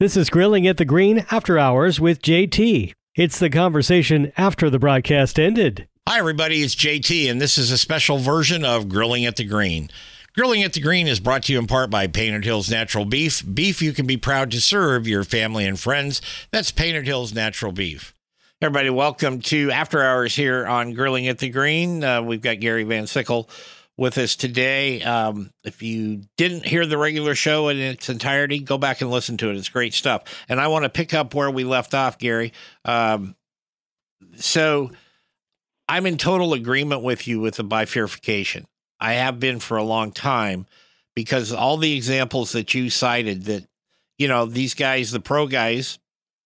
This is Grilling at the Green After Hours with JT. It's the conversation after the broadcast ended. Hi, everybody. It's JT, and this is a special version of Grilling at the Green. Grilling at the Green is brought to you in part by Painted Hills Natural Beef. Beef you can be proud to serve your family and friends. That's Painted Hills Natural Beef. Everybody, welcome to After Hours here on Grilling at the Green. Uh, we've got Gary Van Sickle with us today. Um, if you didn't hear the regular show in its entirety, go back and listen to it. It's great stuff. And I want to pick up where we left off, Gary. Um, so I'm in total agreement with you with the bifurcation. I have been for a long time because all the examples that you cited that, you know, these guys, the pro guys,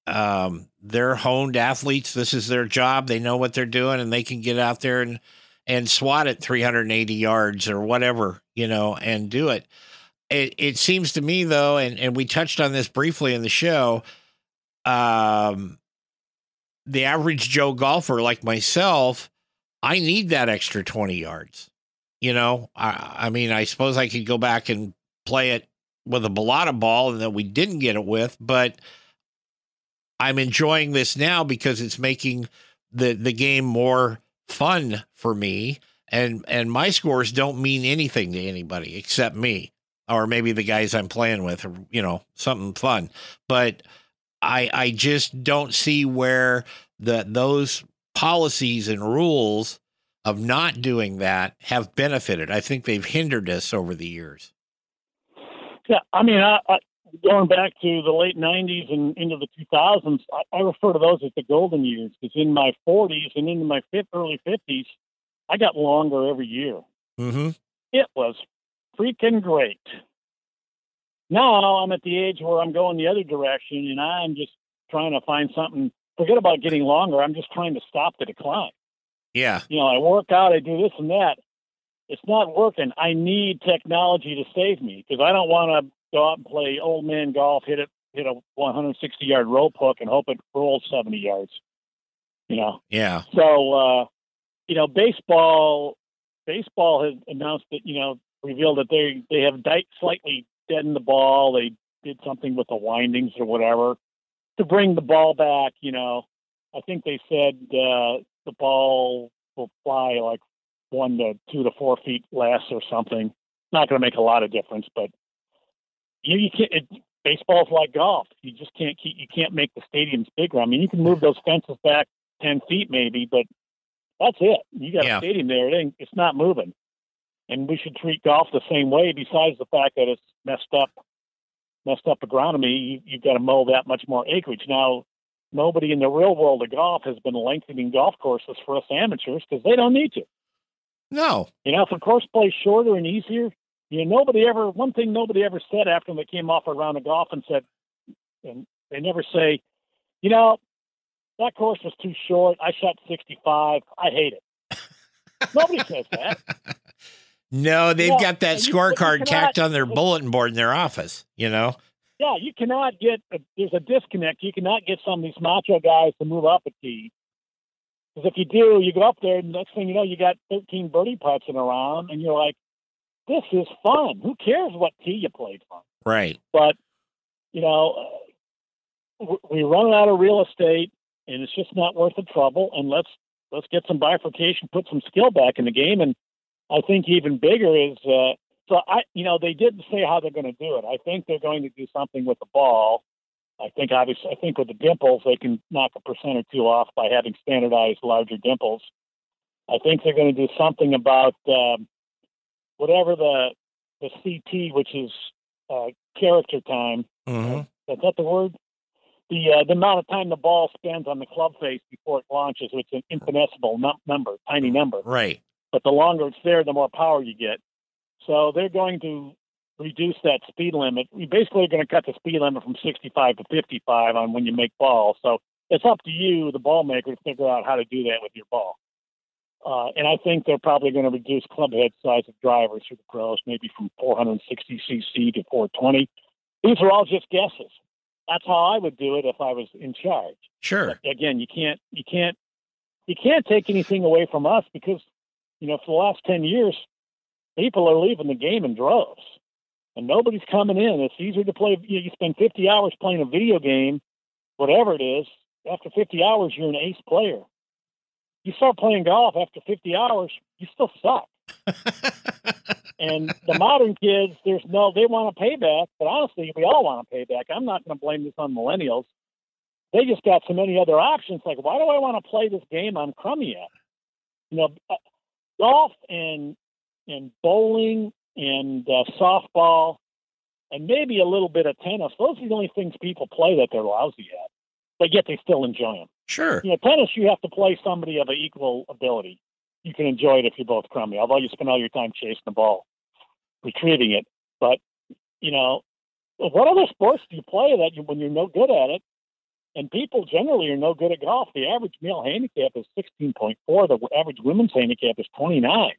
um, they're honed athletes. This is their job. They know what they're doing and they can get out there and and swat it 380 yards or whatever, you know, and do it. It, it seems to me though, and, and we touched on this briefly in the show, um, the average Joe golfer like myself, I need that extra 20 yards. You know, I, I mean, I suppose I could go back and play it with a Balata ball and that we didn't get it with, but I'm enjoying this now because it's making the the game more fun for me and and my scores don't mean anything to anybody except me or maybe the guys I'm playing with or you know something fun but I I just don't see where the those policies and rules of not doing that have benefited. I think they've hindered us over the years. Yeah, I mean, I, I, going back to the late '90s and into the 2000s, I, I refer to those as the golden years because in my 40s and into my fifth, early 50s, I got longer every year. Mm-hmm. It was freaking great. Now I'm at the age where I'm going the other direction, and I'm just trying to find something. Forget about getting longer. I'm just trying to stop the decline. Yeah. You know, I work out, I do this and that. It's not working. I need technology to save me because I don't want to go out and play old man golf, hit it, hit a 160 yard rope hook, and hope it rolls 70 yards. You know. Yeah. So, uh, you know, baseball, baseball has announced that you know revealed that they they have di- slightly deadened the ball. They did something with the windings or whatever to bring the ball back. You know, I think they said uh, the ball will fly like one to two to four feet less or something. Not going to make a lot of difference, but you, you can't. It, baseball's like golf. You just can't keep. You can't make the stadiums bigger. I mean, you can move those fences back ten feet maybe, but that's it. You got Yeah. a stadium there. It ain't, it's not moving. And we should treat golf the same way. Besides the fact that it's messed up, messed up agronomy, you, you've got to mow that much more acreage. Now, nobody in the real world of golf has been lengthening golf courses for us amateurs because they don't need to. No. You know, if a course plays shorter and easier, you know, nobody ever, one thing nobody ever said after they came off a round of golf and said, and they never say, you know, that course was too short. I shot 65. I hate it. nobody says that. No, they've Yeah, got that and you- but you scorecard tacked on their bulletin board in their office, you know? Yeah, you cannot get, a, there's a disconnect. You cannot get some of these macho guys to move up a tee. Because if you do, you go up there, and next thing you know, you got 13 birdie putts in a round, and you're like, this is fun. Who cares what tee you played from? Right. but you know uh, we run out of real estate and it's just not worth the trouble and let's let's get some bifurcation put some skill back in the game and i think even bigger is uh so i you know they didn't say how they're going to do it i think they're going to do something with the ball i think obviously i think with the dimples they can knock a percent or two off by having standardized larger dimples i think they're going to do something about um, whatever the the ct which is uh, character time hmm is that the word? the uh, the amount of time the ball spends on the club face before it launches, which is an infinitesimal num- number, tiny number. Right. But the longer it's there, the more power you get. So they're going to reduce that speed limit. We basically are going to cut the speed limit from 65 to 55 on when you make balls. So it's up to you, the ball maker, to figure out how to do that with your ball. Uh, and I think they're probably going to reduce club head size of drivers for the pros, maybe from 460 cc to 420. These are all just guesses. That's how I would do it if I was in charge. Sure. But again, you can't, you can't, you can't take anything away from us because, you know, for the last 10 years, people are leaving the game in droves and nobody's coming in. It's easier to play. You, know, you spend 50 hours playing a video game, whatever it is. After 50 hours, you're an ace player. You start playing golf after 50 hours, you still suck. and the modern kids, there's no, they want a payback, but honestly, we all want a payback. I'm not going to blame this on millennials. They just got so many other options. Like, why do I want to play this game I'm crummy at? You know, uh, golf and and bowling and uh, softball, and maybe a little bit of tennis. Those are the only things people play that they're lousy at, but yet they still enjoy them. Sure. You know, tennis, you have to play somebody of an equal ability. You can enjoy it if you're both crummy, although you spend all your time chasing the ball, retrieving it. But, you know, what other sports do you play that you, when you're no good at it? And people generally are no good at golf. The average male handicap is 16.4. The average women's handicap is 29.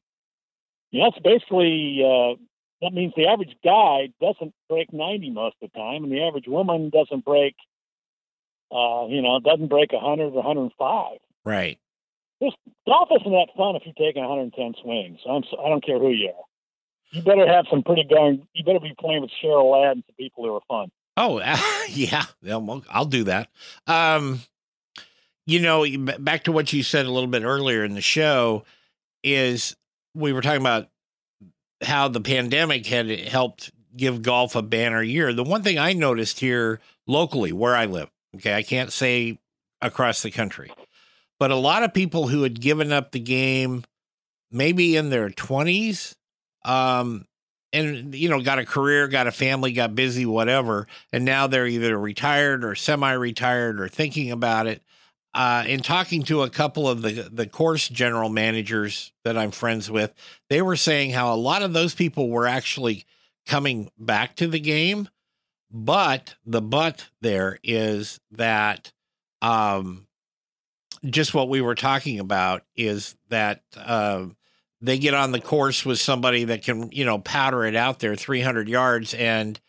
You know, that's basically uh, that means the average guy doesn't break 90 most of the time, and the average woman doesn't break, uh, you know, it doesn't break 100 or 105. Right. This golf isn't that fun if you're taking 110 swings. I'm, so, I don't care who you are. You better have some pretty darn. You better be playing with Cheryl Ladd and some people who are fun. Oh, uh, yeah. I'll do that. Um, you know, back to what you said a little bit earlier in the show is we were talking about how the pandemic had helped give golf a banner year. The one thing I noticed here locally where I live, okay, I can't say across the country, but a lot of people who had given up the game maybe in their 20s um and you know got a career got a family got busy whatever and now they're either retired or semi-retired or thinking about it uh, in talking to a couple of the the course general managers that I'm friends with, they were saying how a lot of those people were actually coming back to the game, but the but there is that um, just what we were talking about is that uh, they get on the course with somebody that can you know powder it out there 300 yards and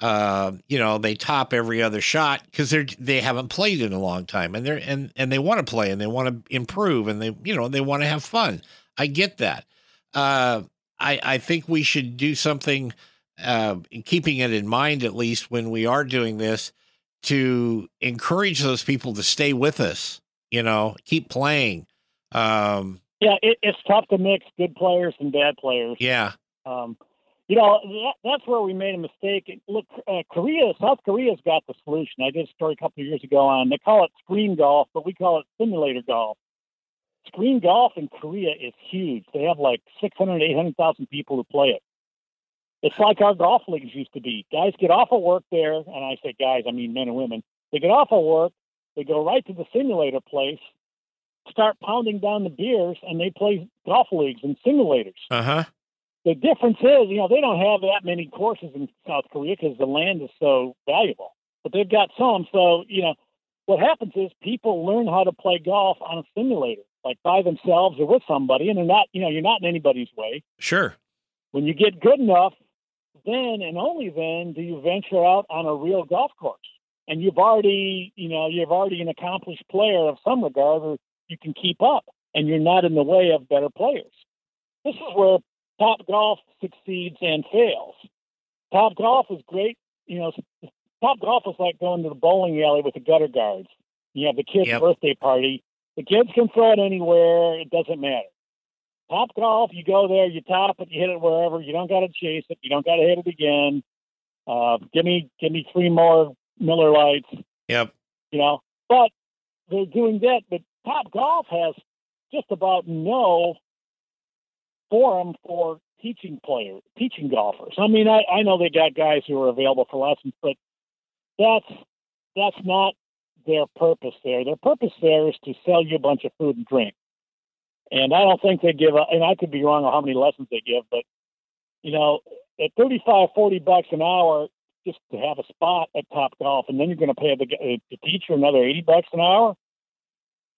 uh, you know, they top every other shot because they're they haven't played in a long time, and they're and and they want to play and they want to improve and they you know they want to have fun. I get that. Uh, I I think we should do something, uh, keeping it in mind at least when we are doing this, to encourage those people to stay with us. You know, keep playing. Um, yeah, it, it's tough to mix good players and bad players. Yeah. Um, you know, that, that's where we made a mistake. Look, uh, Korea, South Korea's got the solution. I did a story a couple of years ago on, they call it screen golf, but we call it simulator golf. Screen golf in Korea is huge. They have like 600, 800,000 people who play it. It's like our golf leagues used to be. Guys get off of work there, and I say guys, I mean men and women. They get off of work, they go right to the simulator place, start pounding down the beers, and they play golf leagues and simulators. Uh huh the difference is, you know, they don't have that many courses in South Korea because the land is so valuable, but they've got some. So, you know, what happens is people learn how to play golf on a simulator, like by themselves or with somebody, and they're not, you know, you're not in anybody's way. Sure. When you get good enough, then and only then do you venture out on a real golf course. And you've already, you know, you've already an accomplished player of some regard, or you can keep up, and you're not in the way of better players. This is where Top Golf succeeds and fails. Top Golf is great. You know, Top Golf is like going to the bowling alley with the gutter guards. You have the kid's yep. birthday party. The kids can throw it anywhere. It doesn't matter. Top Golf, you go there, you top it, you hit it wherever. You don't got to chase it. You don't got to hit it again. Uh, give me, give me three more Miller Lights. Yep. You know, but they're doing that. But Top Golf has just about no forum for teaching players, teaching golfers. I mean, I, I know they got guys who are available for lessons, but that's that's not their purpose there. Their purpose there is to sell you a bunch of food and drink. And I don't think they give a, and I could be wrong on how many lessons they give, but you know, at 35, 40 bucks an hour just to have a spot at Top Golf, and then you're going to pay the, uh, the teacher another 80 bucks an hour.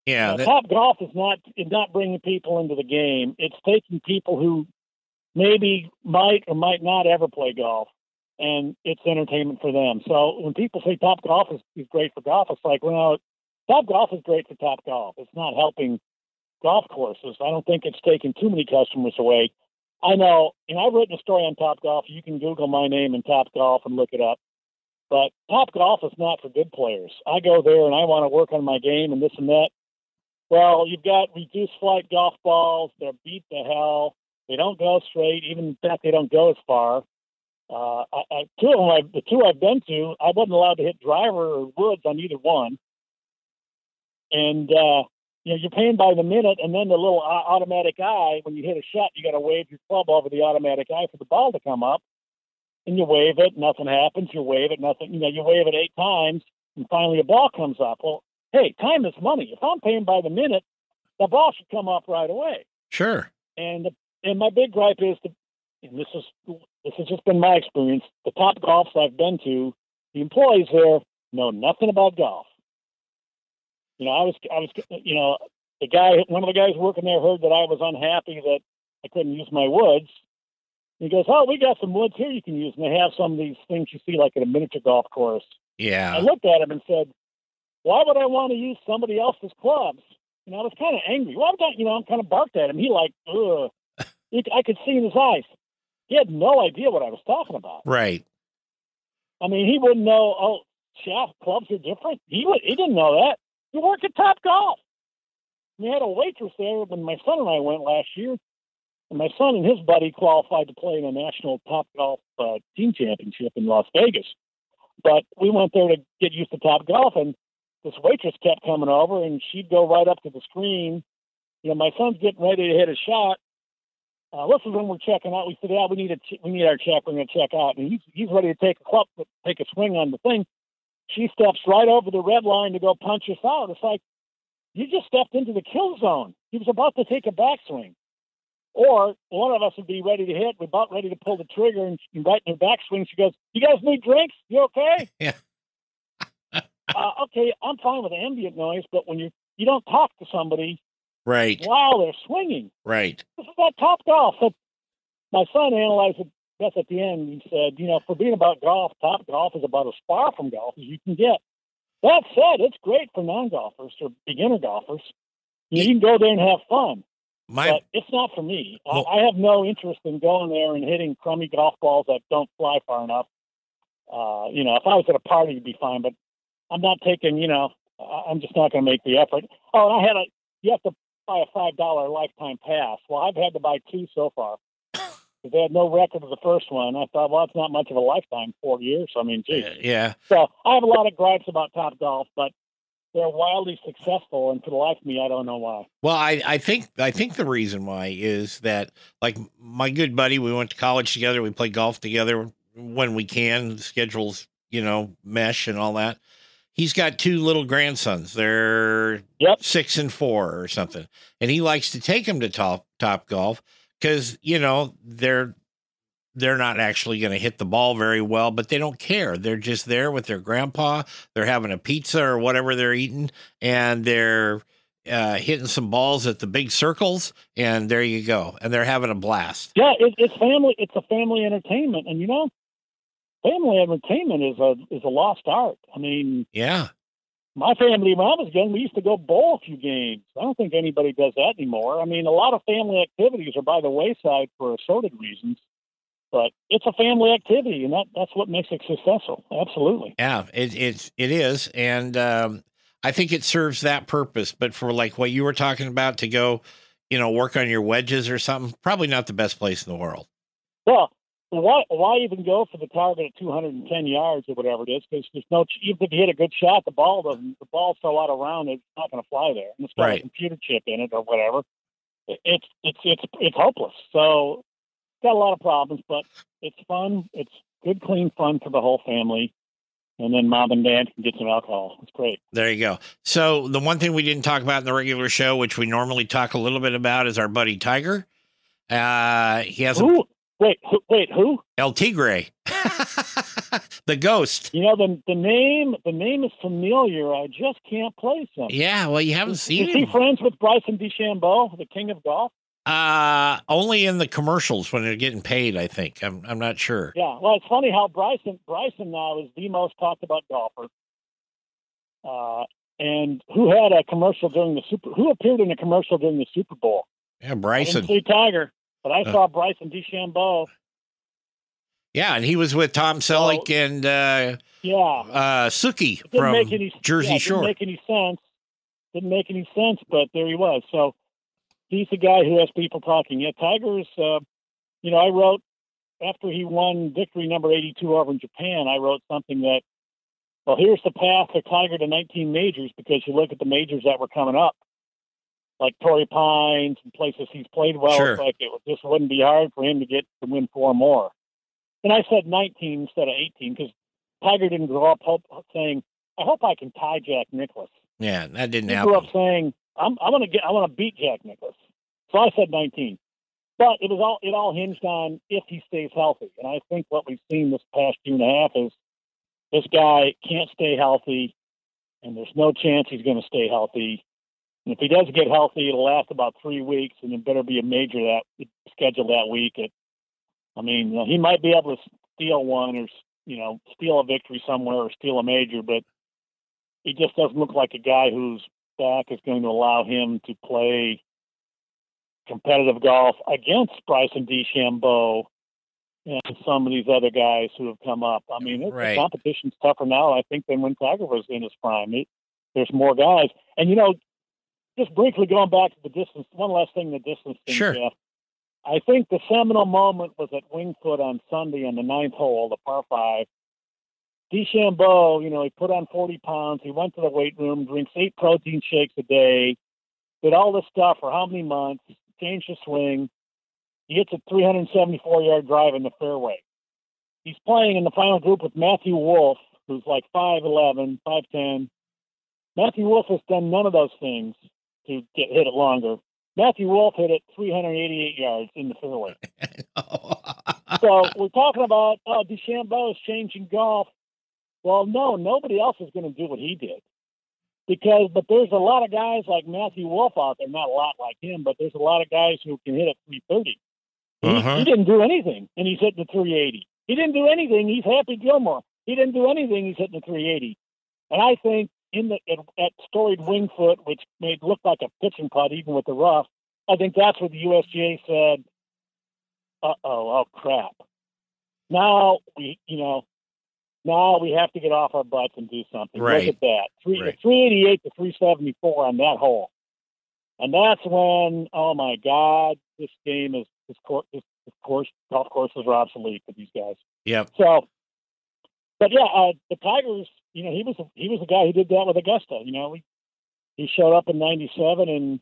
Yeah, that, Top Golf is not is not bringing people into the game. It's taking people who maybe might or might not ever play golf, and it's entertainment for them. So when people say Top Golf is, is great for golf, it's like, well, Top Golf is great for Top Golf. It's not helping golf courses. I don't think it's taking too many customers away. I know, and I've written a story on Top Golf. You can Google my name and Top Golf and look it up. But Top Golf is not for good players. I go there and I want to work on my game and this and that. Well, you've got reduced flight golf balls. They're beat to hell. They don't go straight. Even in fact, they don't go as far. Uh, I, I, two of them, I, the two I've been to, I wasn't allowed to hit driver or woods on either one. And uh, you know, you're paying by the minute, and then the little automatic eye, when you hit a shot, you got to wave your club over the automatic eye for the ball to come up. And you wave it, nothing happens. You wave it, nothing. You know, you wave it eight times, and finally a ball comes up. Well, hey, time is money. If I'm paying by the minute, the ball should come up right away. Sure. And and my big gripe is the, and this is this has just been my experience. The top golfs I've been to, the employees there know nothing about golf. You know, I was, I was, you know, the guy, one of the guys working there heard that I was unhappy that I couldn't use my woods. He goes, "Oh, we got some woods here you can use." And they have some of these things you see like at a miniature golf course. Yeah. I looked at him and said, "Why would I want to use somebody else's clubs?" And I was kind of angry. Well, I'm not, you know, I'm kind of barked at him. He like, ugh. I could see in his eyes. He had no idea what I was talking about. Right. I mean, he wouldn't know. Oh, shaft clubs are different. He would. He didn't know that. You work at Top Golf. We had a waitress there when my son and I went last year. And my son and his buddy qualified to play in a national Top Golf uh, team championship in Las Vegas. But we went there to get used to Top Golf, and this waitress kept coming over, and she'd go right up to the screen. You know, my son's getting ready to hit a shot. Uh, this is when we're checking out. We said, "Yeah, we need a ch- we need our check. We're going to check out." And he's he's ready to take a club, take a swing on the thing she steps right over the red line to go punch us out. It's like you just stepped into the kill zone. He was about to take a backswing. Or one of us would be ready to hit, we're about ready to pull the trigger, and right in her backswing, she goes, "You guys need drinks? You okay?" Yeah. uh, okay, I'm fine with ambient noise, but when you you don't talk to somebody right while they're swinging, right? This is not top golf. So my son analyzed it Beth at the end, he said, you know, for being about golf, top golf is about as far from golf as you can get. That said, it's great for non golfers or beginner golfers. You, can go there and have fun. My, but it's not for me. Well, I, I, have no interest in going there and hitting crummy golf balls that don't fly far enough. Uh, you know, if I was at a party, it'd be fine, but I'm not taking, you know, I'm just not going to make the effort. Oh, and I had a, you have to buy a $5 lifetime pass. Well, I've had to buy two so far because they had no record of the first one. I thought, well, it's not much of a lifetime, four years. I mean, geez. Yeah. So I have a lot of gripes about Top Golf, but they're wildly successful, and for the life of me, I don't know why. Well, I, I think I think the reason why is that, like my good buddy, we went to college together. We play golf together when we can. The schedules, you know, mesh and all that. He's got two little grandsons. They're yep. six and four or something, and he likes to take them to top top golf because you know they're they're not actually going to hit the ball very well, but they don't care. They're just there with their grandpa. They're having a pizza or whatever they're eating, and they're uh, hitting some balls at the big circles, and there you go. And they're having a blast. Yeah, it, it's family. It's a family entertainment, and you know, family entertainment is a is a lost art. I mean, yeah, my family, when I was young, we used to go bowl a few games. I don't think anybody does that anymore. I mean, a lot of family activities are by the wayside for assorted reasons, but it's a family activity, and that, that's what makes it successful. Absolutely. Yeah, it, it is, and um, I think it serves that purpose. But for like what you were talking about, to go, you know, work on your wedges or something, probably not the best place in the world. Well, why why even go for the target at 210 yards or whatever it is? Because there's no even if you hit a good shot, the ball doesn't the ball's so out around it's not going to fly there. And it's got right. a computer chip in it or whatever. It's it's it's it's hopeless. So got a lot of problems, but it's fun. It's good, clean fun for the whole family. and then mom and dad can get some alcohol. It's great. There you go. So the one thing we didn't talk about in the regular show, which we normally talk a little bit about, is our buddy Tiger. Uh, he has? A, wait, who, wait, who? El Tigre, the ghost. You know the the name. The name is familiar. I just can't place him. Yeah, well, you haven't is, seen is him. He friends with Bryson DeChambeau, the king of golf? Uh, only in the commercials when they're getting paid. I think. I'm. I'm not sure. Yeah. Well, it's funny how Bryson Bryson now is the most talked about golfer. Uh, and who had a commercial during the Super? Who appeared in a commercial during the Super Bowl? Yeah, Bryson. I didn't see Tiger, but I uh, saw Bryson DeChambeau. Yeah, and he was with Tom Selleck so, and uh, yeah, uh, Snooki from any, Jersey yeah, Shore. Didn't make any sense. Didn't make any sense, but there he was. So he's the guy who has people talking. Yeah, Tiger's. Uh, you know, I wrote after he won victory number 82 over in Japan. I wrote something that, well, here's the path for Tiger to 19 majors because you look at the majors that were coming up, like Torrey Pines and places he's played well. Sure. It's like it just wouldn't be hard for him to get to win four more. And I said 19 instead of 18 because Tiger didn't grow up hope, saying, "I hope I can tie Jack Nicklaus." Yeah, that didn't he happen. grew up saying, "I'm I'm gonna get I want to beat Jack Nicklaus." So I said 19. But it was all it all hinged on if he stays healthy. And I think what we've seen this past year and a half is this guy can't stay healthy, and there's no chance he's going to stay healthy. If he does get healthy, it'll last about three weeks, and it better be a major that scheduled that week. It, I mean, you know, he might be able to steal one or you know steal a victory somewhere or steal a major, but he just doesn't look like a guy whose back is going to allow him to play competitive golf against Bryson DeChambeau and some of these other guys who have come up. I mean, right. the competition's tougher now, I think, than when Tiger was in his prime. It, there's more guys, and you know, just briefly going back to the distance. One last thing, the distance thing, sure. Jeff. I think the seminal moment was at Winged Foot on Sunday on the ninth hole, the par five. DeChambeau, you know, he put on 40 pounds. He went to the weight room, drinks eight protein shakes a day, did all this stuff for how many months? Changed his swing. He hits a 374 yard drive in the fairway. He's playing in the final group with Matthew Wolff, who's like 5'11, 5'10. Matthew Wolff has done none of those things to get hit it longer. Matthew Wolff hit it 388 yards in the fairway. so we're talking about oh, DeChambeau is changing golf. Well, no, nobody else is going to do what he did because but there's a lot of guys like Matthew Wolff out there, not a lot like him, but there's a lot of guys who can hit a 330. Uh-huh. He, he, didn't do anything, and he's hitting the 380. He didn't do anything. He's Happy Gilmore. He didn't do anything. He's hitting the 380. And I think in the at, at storied Winged Foot, which made look like a pitching putt even with the rough, I think that's what the USGA said. Uh oh, oh crap. Now we, you know, now we have to get off our butts and do something. Right. Look at that. Three, right. 388 to 374 on that hole. And that's when, oh my God, this game is, this, course, this, this course, golf courses are obsolete for these guys. Yep. So, but yeah, uh, the Tigers, you know, he was, he was the guy who did that with Augusta. You know, he, he showed up in 97 and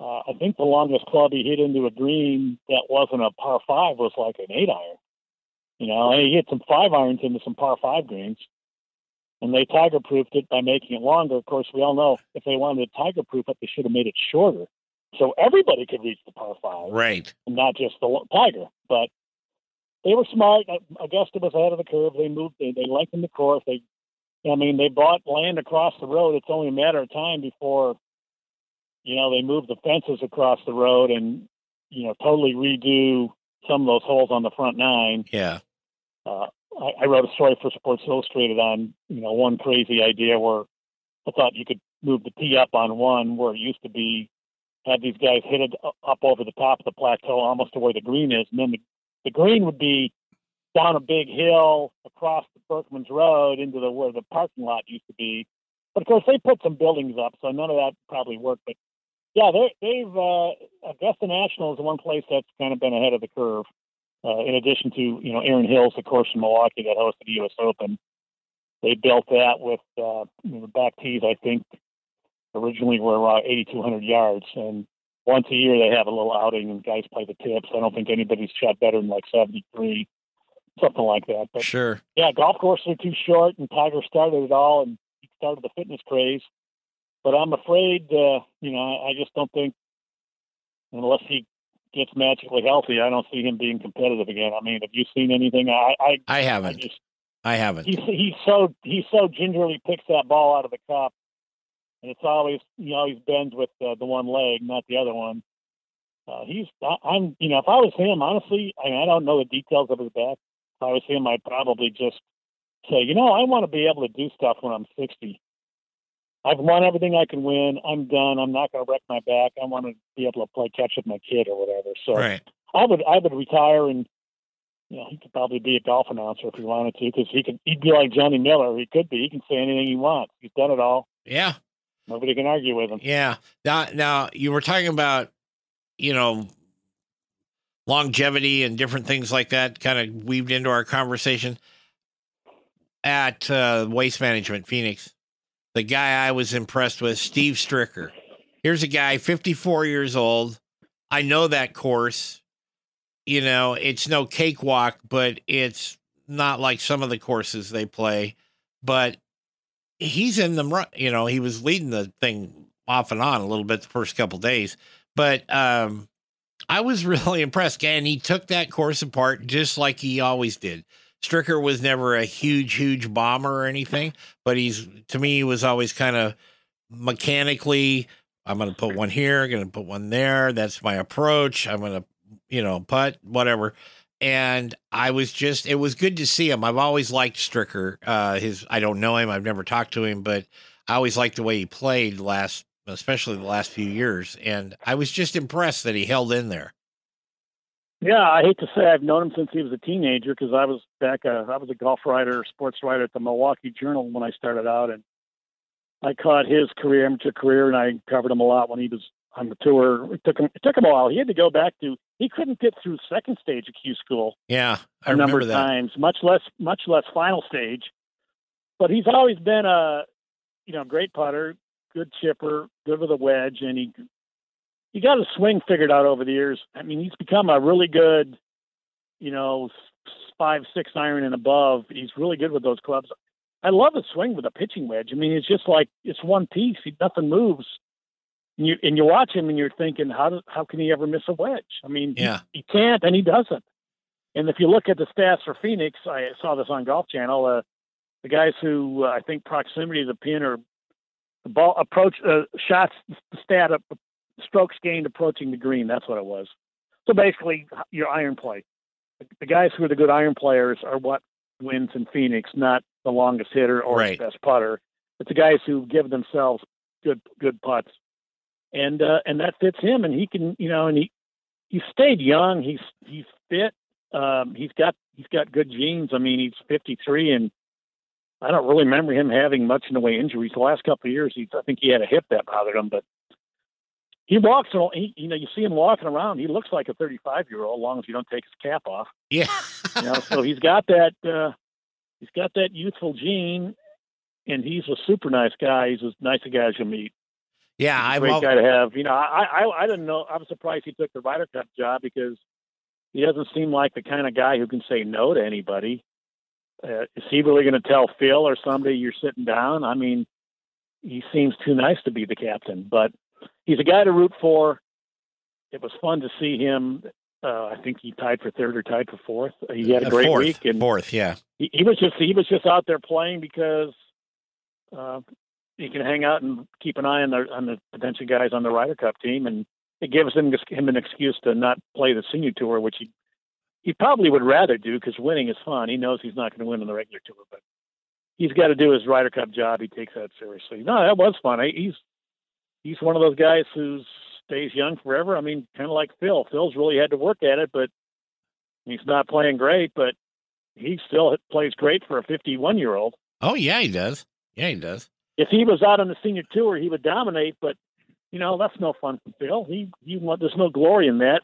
uh, I think the longest club he hit into a green that wasn't a par five was like an eight iron. You know, and he hit some five irons into some par five greens, and they tiger proofed it by making it longer. Of course, we all know if they wanted to tiger proof it, they should have made it shorter, so everybody could reach the par five, right? And not just the tiger. But they were smart. Augusta was ahead of the curve. They moved. They, they lengthened the course. They, I mean, they bought land across the road. It's only a matter of time before, you know, they move the fences across the road and you know totally redo some of those holes on the front nine. Yeah uh, I, I wrote a story for Sports Illustrated on you know one crazy idea where I thought you could move the tee up on one where it used to be had these guys hit it up over the top of the plateau almost to where the green is, and then the, the green would be down a big hill across the Berckmans Road into the where the parking lot used to be. But of course, they put some buildings up, so none of that probably worked. But yeah, they've uh, Augusta National is the one place that's kind of been ahead of the curve. Uh, in addition to you know Erin Hills, of course, in Milwaukee that hosted the U.S. Open, they built that with uh, you know, the back tees. I think originally were around 8,200 yards, and once a year they have a little outing and guys play the tips. I don't think anybody's shot better than like 73. Something like that. But Sure. yeah, golf courses are too short, and Tiger started it all, and he started the fitness craze. But I'm afraid, uh, you know, I, I just don't think unless he gets magically healthy, I don't see him being competitive again. I mean, have you seen anything? I, I, I I haven't. just I haven't. he's he's so he so gingerly picks that ball out of the cup, and it's always he always bends with uh, the one leg, not the other one. Uh, he's I, I'm you know if I was him, honestly, I mean I don't know the details of his back. If I was him, I'd probably just say, you know, I want to be able to do stuff when I'm 60. I've won everything I can win. I'm done. I'm not going to wreck my back. I want to be able to play catch with my kid or whatever. So Right. I would I would retire and you know he could probably be a golf announcer if he wanted to because he could he'd be like Johnny Miller. He could be. He can say anything he wants. He's done it all. Yeah. Nobody can argue with him. Yeah. Now, now you were talking about, you know, longevity and different things like that kind of weaved into our conversation at uh, Waste Management Phoenix. The guy I was impressed with, Steve Stricker. Here's a guy, 54 years old. I know that course. You know, it's no cakewalk, but it's not like some of the courses they play. But he's in the. You know, he was leading the thing off and on a little bit the first couple days, but um, I was really impressed. And he took that course apart just like he always did. Stricker was never a huge, huge bomber or anything, but he's to me he was always kind of mechanically. I'm going to put one here, going to put one there. That's my approach. I'm going to, you know, putt whatever and I was just it was good to see him. I've always liked Stricker. Uh his I don't know him, I've never talked to him, but I always liked the way he played last especially the last few years and I was just impressed that he held in there. Yeah, I hate to say I've known him since he was a teenager because I was back. Uh, I was a golf writer, sports writer at the Milwaukee Journal when I started out, and I caught his career, amateur career, and I covered him a lot when he was on the tour. It took him. It took him a while. He had to go back to. He couldn't get through second stage at Q School Yeah, I a number remember of that. times, much less much less final stage. But he's always been a you know great putter, good chipper, good with a wedge, and he he got his swing figured out over the years. I mean, he's become a really good, you know, five six iron and above. He's really good with those clubs. I love his swing with a pitching wedge. I mean, it's just like it's one piece. He nothing moves. And you and you watch him and you're thinking, how do, how can he ever miss a wedge? I mean, Yeah. he can't and he doesn't. And if you look at the stats for Phoenix, I saw this on Golf Channel. Uh, the guys who uh, I think proximity to the pin the ball approach uh, shots stat up strokes gained approaching the green. That's what it was. So basically, your iron play. The guys who are the good iron players are what wins in Phoenix, not the longest hitter or Right. the best putter. It's the guys who give themselves good good putts, and uh, and that fits him. And he can, you know, and he he stayed young. He's he's fit. Um, he's got he's got good genes. I mean, he's 53, and I don't really remember him having much in the way of injuries. The last couple of years, he's I think he had a hip that bothered him, but he walks. al- He, you know, you see him walking around. He looks like a 35 year old, as long as you don't take his cap off. Yeah. You know, so he's got that. Uh, he's got that youthful gene, and he's a super nice guy. He's as nice a guy as you meet. yeah, I've great al- guy to have. You know, I, I I didn't know. I was surprised he took the Ryder Cup job because he doesn't seem like the kind of guy who can say no to anybody. Uh, is he really going to tell Phil or somebody you're sitting down? I mean, he seems too nice to be the captain, but he's a guy to root for. It was fun to see him. Uh, I think he tied for third or tied for fourth. He had a uh, great fourth, week, and fourth, yeah. he, he was just he was just out there playing because uh, he can hang out and keep an eye on the on the potential guys on the Ryder Cup team, and it gives him him an excuse to not play the senior tour, which he he probably would rather do because winning is fun. He knows he's not going to win on the regular tour, but he's got to do his Ryder Cup job. He takes that seriously. No, that was fun. I- He's he's one of those guys who stays young forever. I mean, kind of like Phil. Phil's really had to work at it, but he's not playing great, but he still plays great for a 51 year old. Oh yeah, he does. Yeah, he does. If he was out on the senior tour, he would dominate, but you know that's no fun for Phil. He, he want, there's no glory in that.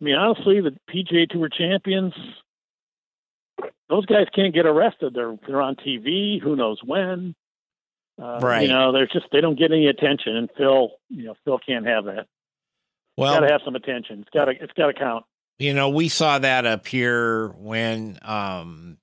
I mean, honestly, the PGA Tour champions, those guys can't get arrested. They're they're on TV. Who knows when? Uh, Right. You know, they're just they don't get any attention, and Phil, you know, Phil can't have that. Well, got to have some attention. It's got to it's got to count. You know, we saw that up here when um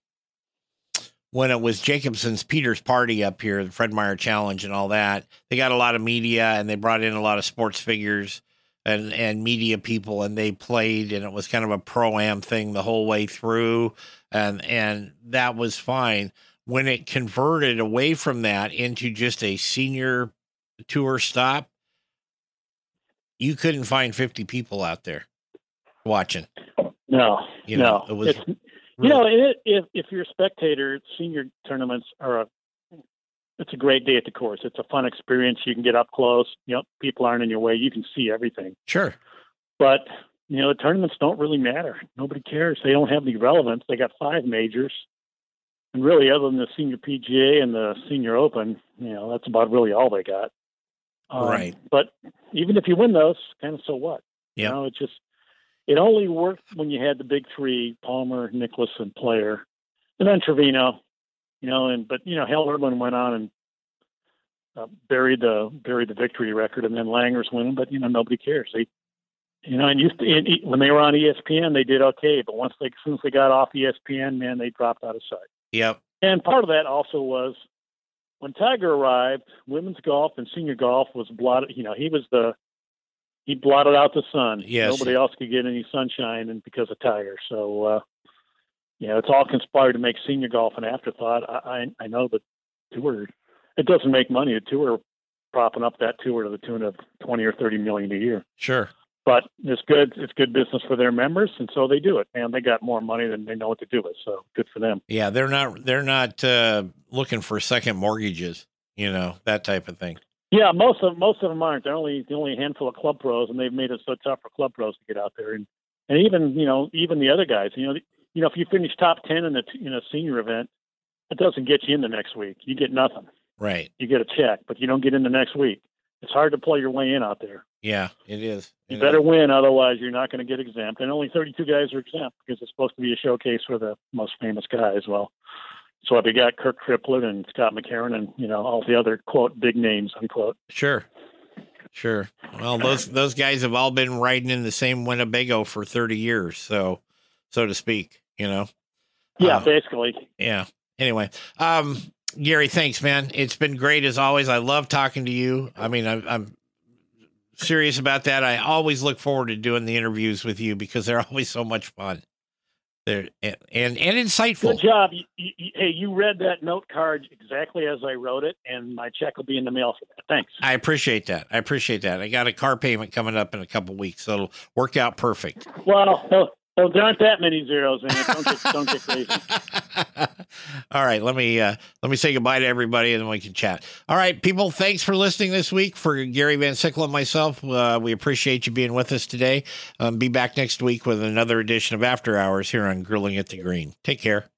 when it was Jacobsen's Peter's party up here, the Fred Meyer Challenge and all that. They got a lot of media and they brought in a lot of sports figures and and media people and they played and it was kind of a pro am thing the whole way through and and that was fine. When it converted away from that into just a senior tour stop, you couldn't find 50 people out there watching. No, You know, no. it was It's- you know, it, if if you're a spectator, senior tournaments are a it's a great day at the course. It's a fun experience. You can get up close. You know, people aren't in your way. You can see everything. Sure. But you know, the tournaments don't really matter. Nobody cares. They don't have any relevance. They got five majors, and really, other than the senior PGA and the senior Open, you know, that's about really all they got. Um, Right. But even if you win those, kind of so what? Yep. You know, it just it only worked when you had the big three: Palmer, Nicklaus, and Player, and then Trevino. You know, and but you know, Hale Irwin went on and uh, buried the buried the victory record, and then Langer's winning. But you know, nobody cares. They, you know, and used to, and when they were on ESPN, they did okay. But once they, since they got off ESPN, man, they dropped out of sight. Yep. And part of that also was when Tiger arrived, women's golf and senior golf was blotted. You know, he was the he blotted out the sun. Yes. Nobody else could get any sunshine, and because of Tiger. So, uh, you know, it's all conspired to make senior golf an afterthought. I I, I know the tour it doesn't make money. The tour propping up that tour to the tune of twenty or thirty million a year. Sure. But it's good. It's good business for their members, and so they do it. And they got more money than they know what to do with. So good for them. Yeah, they're not they're not uh looking for second mortgages, you know, that type of thing. Yeah, most of most of them aren't. They're only the only handful of club pros, and they've made it so tough for club pros to get out there. And and even you know even the other guys, you know, you know if you finish top ten in a in a senior event, it doesn't get you in the next week. You get nothing. Right. You get a check, but you don't get in the next week. It's hard to play your way in out there. Yeah, it is. You better is. Uh, win, otherwise you're not going to get exempt. And only 32 guys are exempt because it's supposed to be a showcase for the most famous guys. Well, so if you got Kirk Triplett and Scott McCarron and you know all the other quote big names unquote. Sure. Sure. Well, those those guys have all been riding in the same Winnebago for 30 years, so so to speak, you know. Yeah, Uh, basically. Yeah. Anyway, um, Gary, thanks, man. It's been great as always. I love talking to you. I mean, I'm, I'm serious about that. I always look forward to doing the interviews with you because they're always so much fun. They're and and, and insightful. Good job. You, you, hey, you read that note card exactly as I wrote it, and my check will be in the mail for that. Thanks. I appreciate that. I appreciate that. I got a car payment coming up in a couple weeks, so it'll work out perfect. Well, well, there aren't that many zeros in it. Don't get, don't get crazy. All right, let me uh, let me say goodbye to everybody, and then we can chat. All right, people, thanks for listening this week. For Gary Van Sickle and myself, uh, we appreciate you being with us today. Um, be back next week with another edition of After Hours here on Grilling at the Green. Take care.